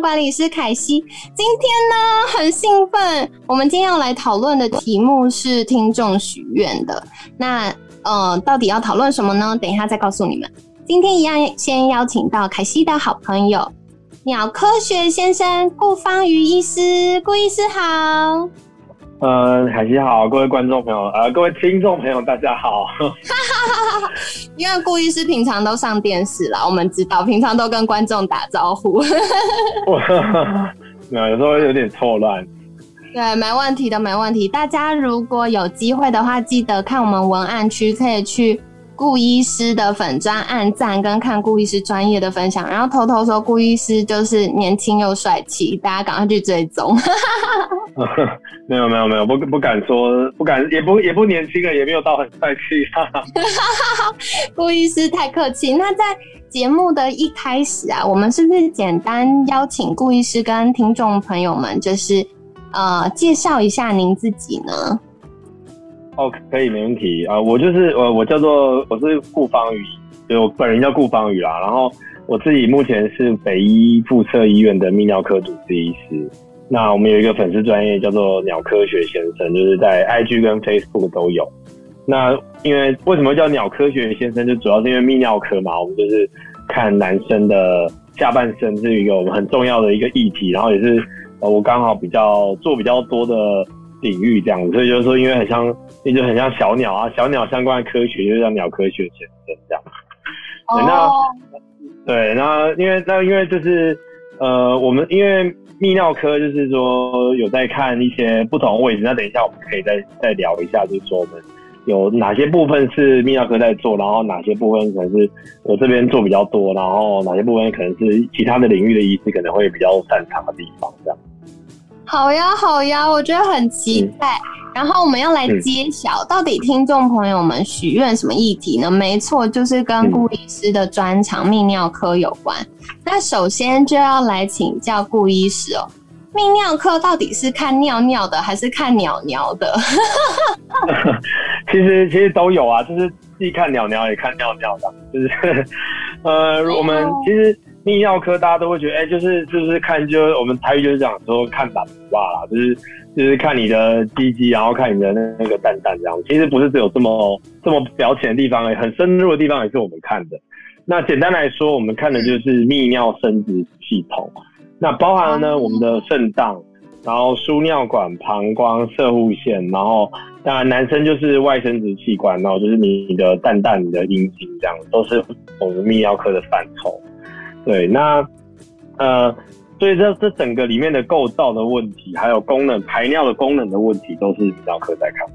管理师凯西。今天呢，很兴奋，我们今天要来讨论的题目是听众许愿的。那呃，到底要讨论什么呢？等一下再告诉你们。今天一样，先邀请到凯西的好朋友鸟科学先生顾方瑜医师，顾医师好。呃，凯西好，各位观众朋友，呃，各位听众朋友，大家好。因为顾医师平常都上电视啦，我们知道，平常都跟观众打招呼。没有，有时候有点错乱。对，没问题的，没问题。大家如果有机会的话，记得看我们文案区，可以去。顾医师的粉砖按赞跟看顾医师专业的分享，然后偷偷说顾医师就是年轻又帅气，大家赶快去追踪。没有没有没有，不不敢说，不敢也不也不年轻了，也没有到很帅气。顾医师太客气。那在节目的一开始啊，我们是不是简单邀请顾医师跟听众朋友们，就是呃介绍一下您自己呢？哦，可以，没问题啊。我就是呃，我叫做我是顾方宇，就我本人叫顾方宇啦。然后我自己目前是北医附设医院的泌尿科主治医师。那我们有一个粉丝专业叫做鸟科学先生，就是在 IG 跟 Facebook 都有。那因为为什么叫鸟科学先生，就主要是因为泌尿科嘛，我们就是看男生的下半身是一个我们很重要的一个议题，然后也是呃我刚好比较做比较多的。领域这样，所以就是说，因为很像，也就很像小鸟啊，小鸟相关的科学就叫鸟科学先生这样。那对，那因为那因为就是呃，我们因为泌尿科就是说有在看一些不同位置，那等一下我们可以再再聊一下，就是说我们有哪些部分是泌尿科在做，然后哪些部分可能是我这边做比较多，然后哪些部分可能是其他的领域的医师可能会比较擅长的地方这样。好呀，好呀，我觉得很期待。然后我们要来揭晓，到底听众朋友们许愿什么议题呢？没错，就是跟顾医师的专长泌尿科有关。那首先就要来请教顾医师哦，泌尿科到底是看尿尿的，还是看鸟鸟的？其实其实都有啊，就是既看鸟鸟也看尿尿的，就是 呃，我们其实。泌尿科大家都会觉得，哎，就是就是看，就是我们台语就是讲说看胆吧啦，就是就是看你的鸡鸡，然后看你的那那个蛋蛋这样。其实不是只有这么这么表浅的地方，很深入的地方也是我们看的。那简单来说，我们看的就是泌尿生殖系统，那包含了呢我们的肾脏，然后输尿管、膀胱、射护腺，然后当然男生就是外生殖器官，然后就是你的蛋蛋、你的阴茎这样，都是我们泌尿科的范畴。对，那呃，所以这这整个里面的构造的问题，还有功能排尿的功能的问题，都是泌尿科在看。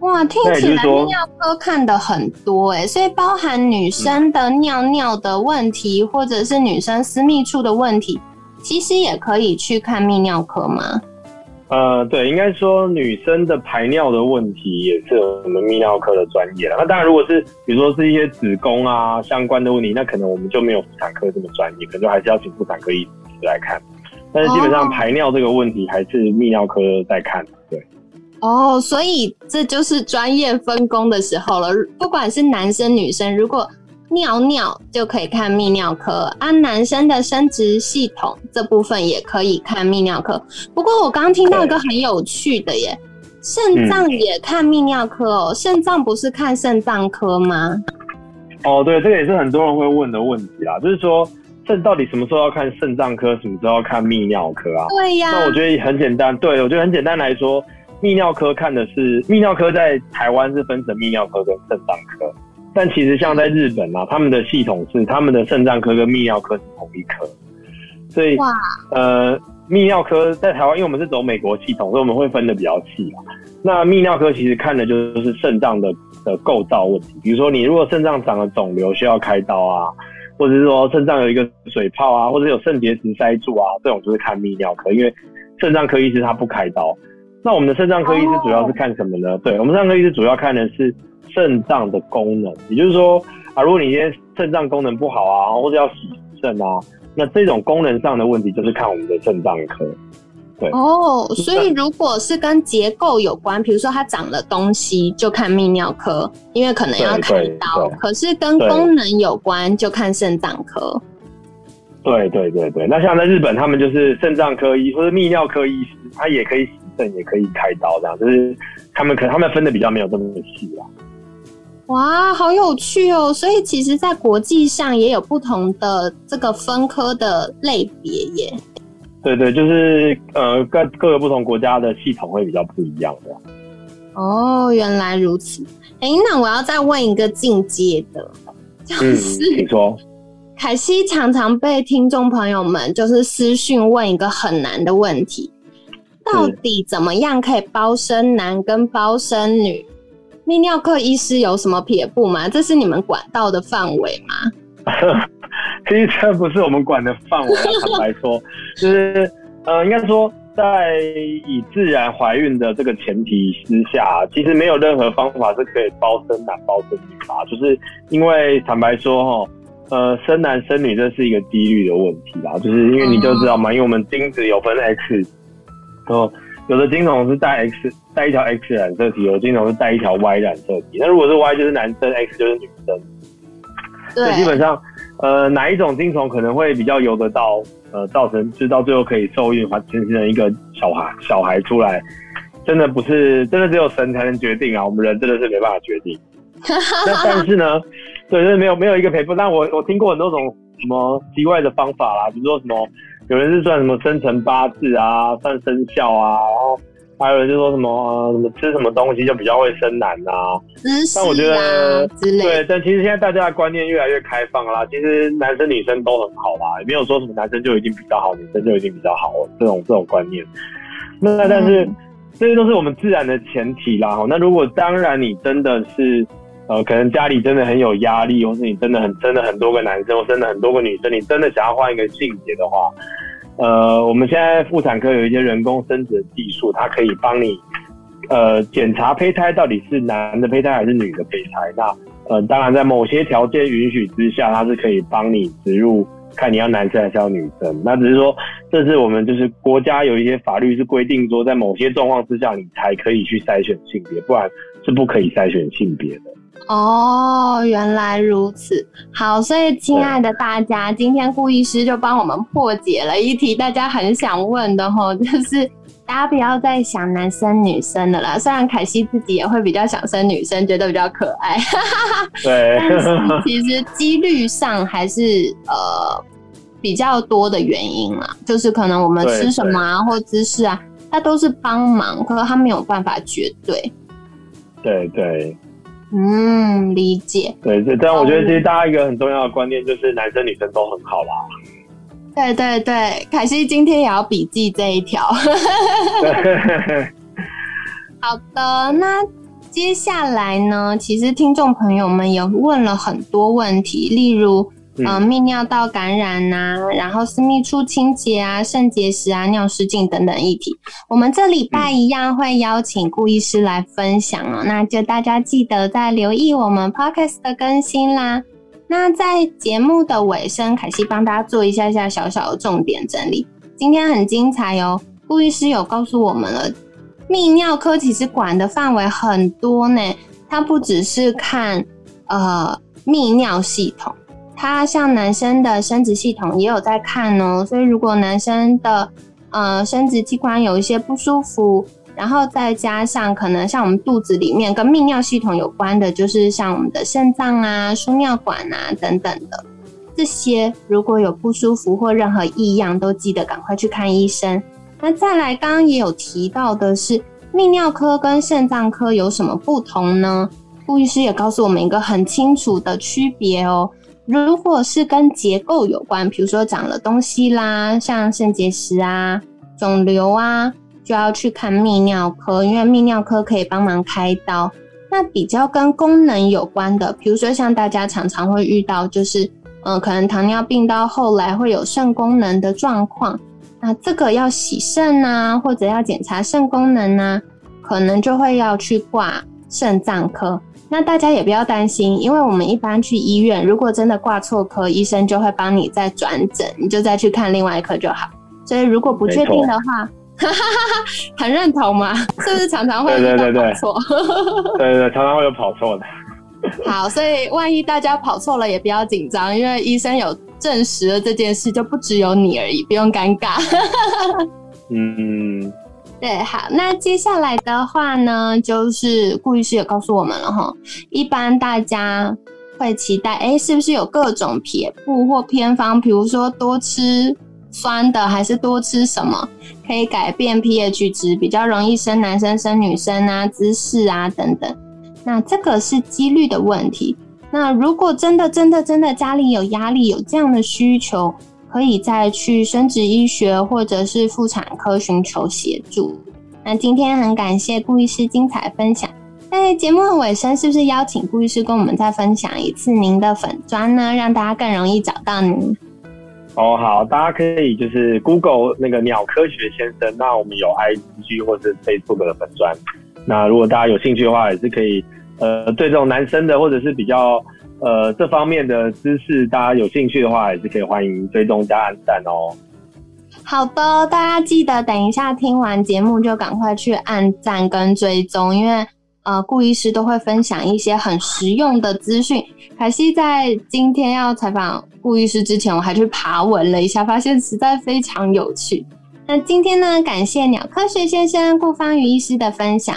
哇，听起来泌尿科看的很多哎，所以包含女生的尿尿的问题，或者是女生私密处的问题，其实也可以去看泌尿科吗？呃，对，应该说女生的排尿的问题也是我们泌尿科的专业了。那当然，如果是比如说是一些子宫啊相关的问题，那可能我们就没有妇产科这么专业，可能就还是要请妇产科医师来看。但是基本上排尿这个问题还是泌尿科在看。对。哦，所以这就是专业分工的时候了。不管是男生女生，如果尿尿就可以看泌尿科啊，男生的生殖系统这部分也可以看泌尿科。不过我刚刚听到一个很有趣的耶，肾脏也看泌尿科哦。肾脏不是看肾脏科吗？哦，对，这个也是很多人会问的问题啦，就是说肾到底什么时候要看肾脏科，什么时候要看泌尿科啊？对呀。那我觉得很简单，对我觉得很简单来说，泌尿科看的是泌尿科，在台湾是分成泌尿科跟肾脏科。但其实像在日本啊，他们的系统是他们的肾脏科跟泌尿科是同一科，所以呃，泌尿科在台湾，因为我们是走美国系统，所以我们会分的比较细啊。那泌尿科其实看的就是肾脏的的构造问题，比如说你如果肾脏长了肿瘤需要开刀啊，或者是说肾脏有一个水泡啊，或者有肾结石塞住啊，这种就是看泌尿科，因为肾脏科医师他不开刀。那我们的肾脏科医师主要是看什么呢？对我们肾脏科医师主要看的是肾脏的功能，也就是说啊，如果你今天肾脏功能不好啊，或者要洗肾啊，那这种功能上的问题就是看我们的肾脏科。对哦，所以如果是跟结构有关，比如说它长了东西，就看泌尿科，因为可能要开刀；可是跟功能有关，就看肾脏科。对对对对，那像在日本，他们就是肾脏科医或者泌尿科医师，他也可以。肾也可以开刀，这样就是他们可他们分的比较没有这么细啦。哇，好有趣哦！所以其实，在国际上也有不同的这个分科的类别耶。对对，就是呃，各各个不同国家的系统会比较不一样的。哦，原来如此。哎，那我要再问一个进阶的，就是你说，凯西常常被听众朋友们就是私讯问一个很难的问题。到底怎么样可以包生男跟包生女？泌尿科医师有什么撇步吗？这是你们管道的范围吗？其实这不是我们管的范围。坦白说，就是呃，应该说，在以自然怀孕的这个前提之下，其实没有任何方法是可以包生男包生女吧？就是因为坦白说，哈，呃，生男生女这是一个几率的问题啦。就是因为你就知道嘛，因为我们精子有分 X。哦，有的金虫是带 X 带一条 X 染色体，有的精虫是带一条 Y 染色体。那如果是 Y 就是男生，X 就是女生。对，基本上，呃，哪一种金虫可能会比较游得到，呃，造成就是到最后可以受孕，产生一个小孩小孩出来，真的不是真的只有神才能决定啊，我们人真的是没办法决定。那但是呢，对，就是没有没有一个赔付。但我我听过很多种什么奇怪的方法啦，比如说什么。有人是算什么生辰八字啊，算生肖啊，然后还有人就说什么什么吃什么东西就比较会生男啊。但我觉得对，但其实现在大家的观念越来越开放啦，其实男生女生都很好啦，也没有说什么男生就一定比较好，女生就一定比较好这种这种观念。那但是这些都是我们自然的前提啦。那如果当然你真的是。呃，可能家里真的很有压力，或是你真的很真的很多个男生，或真的很多个女生，你真的想要换一个性别的话，呃，我们现在妇产科有一些人工生殖技术，它可以帮你呃检查胚胎到底是男的胚胎还是女的胚胎。那呃，当然在某些条件允许之下，它是可以帮你植入，看你要男生还是要女生。那只是说，这是我们就是国家有一些法律是规定说，在某些状况之下，你才可以去筛选性别，不然是不可以筛选性别的。哦，原来如此。好，所以亲爱的大家，今天顾医师就帮我们破解了一题大家很想问的吼，就是大家不要再想男生女生的啦。虽然凯西自己也会比较想生女生，觉得比较可爱，对，但是其实几率上还是呃比较多的原因啦，就是可能我们吃什么啊，或姿势啊，它都是帮忙，可是它没有办法绝对。对对。嗯，理解。对，对但我觉得其实大家一个很重要的观念就是男生女生都很好啦。对对对，凯西今天也要笔记这一条。好的，那接下来呢？其实听众朋友们也问了很多问题，例如。嗯，泌尿道感染呐，然后私密处清洁啊，肾结石啊，尿失禁等等议题，我们这礼拜一样会邀请顾医师来分享哦。那就大家记得再留意我们 podcast 的更新啦。那在节目的尾声，凯西帮大家做一下下小小的重点整理。今天很精彩哦，顾医师有告诉我们了，泌尿科其实管的范围很多呢，它不只是看呃泌尿系统。他像男生的生殖系统也有在看哦，所以如果男生的呃生殖器官有一些不舒服，然后再加上可能像我们肚子里面跟泌尿系统有关的，就是像我们的肾脏啊、输尿管啊等等的这些，如果有不舒服或任何异样，都记得赶快去看医生。那再来，刚刚也有提到的是泌尿科跟肾脏科有什么不同呢？顾医师也告诉我们一个很清楚的区别哦。如果是跟结构有关，比如说长了东西啦，像肾结石啊、肿瘤啊，就要去看泌尿科，因为泌尿科可以帮忙开刀。那比较跟功能有关的，比如说像大家常常会遇到，就是嗯，可能糖尿病到后来会有肾功能的状况，那这个要洗肾啊，或者要检查肾功能啊，可能就会要去挂肾脏科。那大家也不要担心，因为我们一般去医院，如果真的挂错科，医生就会帮你再转诊，你就再去看另外一科就好。所以如果不确定的话，很认同吗？是不是常常会对对对对跑错？对对，常常会有跑错的。好，所以万一大家跑错了，也不要紧张，因为医生有证实了这件事，就不只有你而已，不用尴尬。嗯，对，好，那接下来的话呢，就是顾医师也告诉我们了哈，一般大家会期待，哎，是不是有各种撇步或偏方，比如说多吃酸的，还是多吃什么可以改变 pH 值，比较容易生男生生女生啊，姿势啊等等。那这个是几率的问题。那如果真的、真的、真的家里有压力，有这样的需求，可以再去生殖医学或者是妇产科寻求协助。那今天很感谢顾医师精彩分享。在节目的尾声，是不是邀请顾医师跟我们再分享一次您的粉砖呢？让大家更容易找到您。哦，好，大家可以就是 Google 那个鸟科学先生，那我们有 IG 或者 Facebook 的粉砖。那如果大家有兴趣的话，也是可以，呃，对这种男生的或者是比较呃这方面的知识，大家有兴趣的话，也是可以欢迎追踪加按赞哦。好的，大家记得等一下听完节目就赶快去按赞跟追踪，因为呃顾医师都会分享一些很实用的资讯。凯西在今天要采访顾医师之前，我还去爬文了一下，发现实在非常有趣。那今天呢，感谢鸟科学先生顾方宇医师的分享。